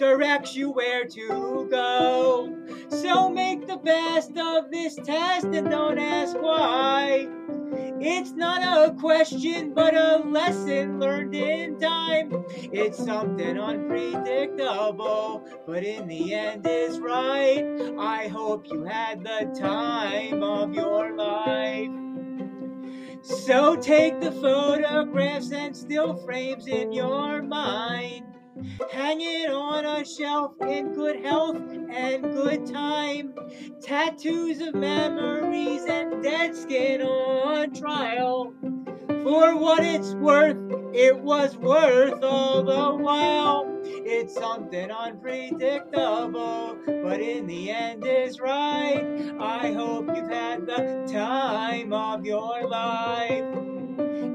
directs you where to go. So make the best of this test and don't ask why. It's not a question, but a lesson learned in time. It's something unpredictable, but in the end is right. I hope you had the time of your life. So take the photographs and still frames in your mind. Hang it on a shelf in good health and good time. Tattoos of memories and dead skin on trial. For what it's worth, it was worth all the while. It's something unpredictable, but in the end is right. I hope you've had the time of your life.